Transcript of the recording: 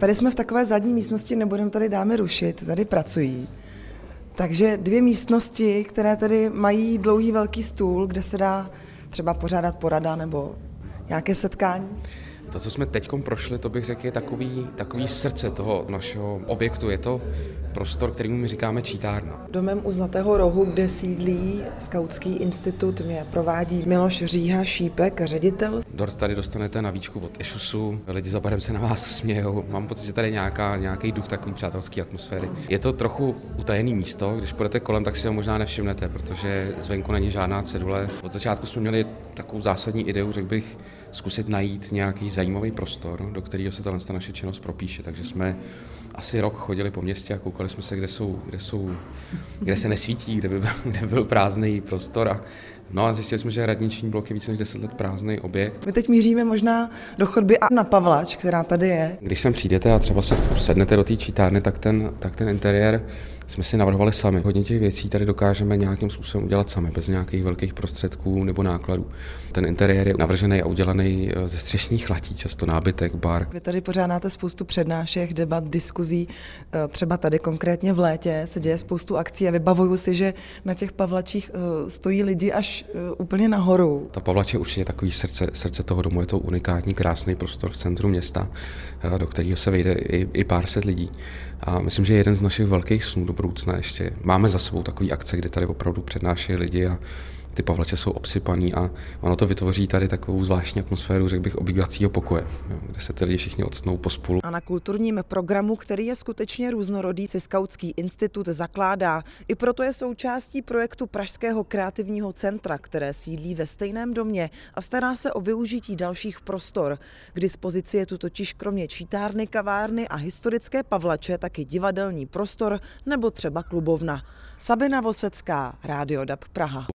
Tady jsme v takové zadní místnosti, nebudeme tady dámy rušit, tady pracují. Takže dvě místnosti, které tady mají dlouhý velký stůl, kde se dá třeba pořádat porada nebo nějaké setkání. To, co jsme teď prošli, to bych řekl, je takový, takový srdce toho našeho objektu. Je to prostor, kterýmu my říkáme čítárna. Domem u Zlatého rohu, kde sídlí Skautský institut, mě provádí Miloš Říha Šípek, ředitel. Dort tady dostanete na výčku od Ešusu, lidi za barem se na vás smějou. Mám pocit, že tady je nějaká, nějaký duch takový přátelský atmosféry. Je to trochu utajený místo, když půjdete kolem, tak si ho možná nevšimnete, protože zvenku není žádná cedule. Od začátku jsme měli takovou zásadní ideu, řekl bych, zkusit najít nějaký zajímavý prostor, do kterého se ta naše činnost propíše. Takže jsme asi rok chodili po městě a koukali jsme se, kde, jsou, kde, jsou, kde se nesvítí, kde by byl, kde byl prázdný prostor. A, no a zjistili jsme, že radniční blok je více než 10 let prázdný objekt. My teď míříme možná do chodby a na Pavlač, která tady je. Když sem přijdete a třeba se sednete do té čítárny, tak ten, tak ten interiér jsme si navrhovali sami. Hodně těch věcí tady dokážeme nějakým způsobem udělat sami, bez nějakých velkých prostředků nebo nákladů. Ten interiér je navržený a udělaný eh, ze střešních latí, často nábytek, bar. Vy tady pořádáte spoustu přednášek, debat, diskuzí. Eh, třeba tady konkrétně v létě se děje spoustu akcí a vybavuju si, že na těch Pavlačích eh, stojí lidi až úplně nahoru. Ta Pavlač je určitě takový srdce, srdce toho domu. Je to unikátní, krásný prostor v centru města, do kterého se vejde i, i pár set lidí. A myslím, že jeden z našich velkých snů do budoucna ještě. Máme za sebou takový akce, kdy tady opravdu přednášejí lidi a ty pavlače jsou obsypaný a ono to vytvoří tady takovou zvláštní atmosféru, řekl bych, obývacího pokoje, kde se lidi všichni odstnou pospolu. A na kulturním programu, který je skutečně různorodý, si Skautský institut zakládá. I proto je součástí projektu Pražského kreativního centra, které sídlí ve stejném domě a stará se o využití dalších prostor. K dispozici je tu totiž kromě čítárny, kavárny a historické pavlače taky divadelní prostor nebo třeba klubovna. Sabina Vosecká, Radio DAB Praha.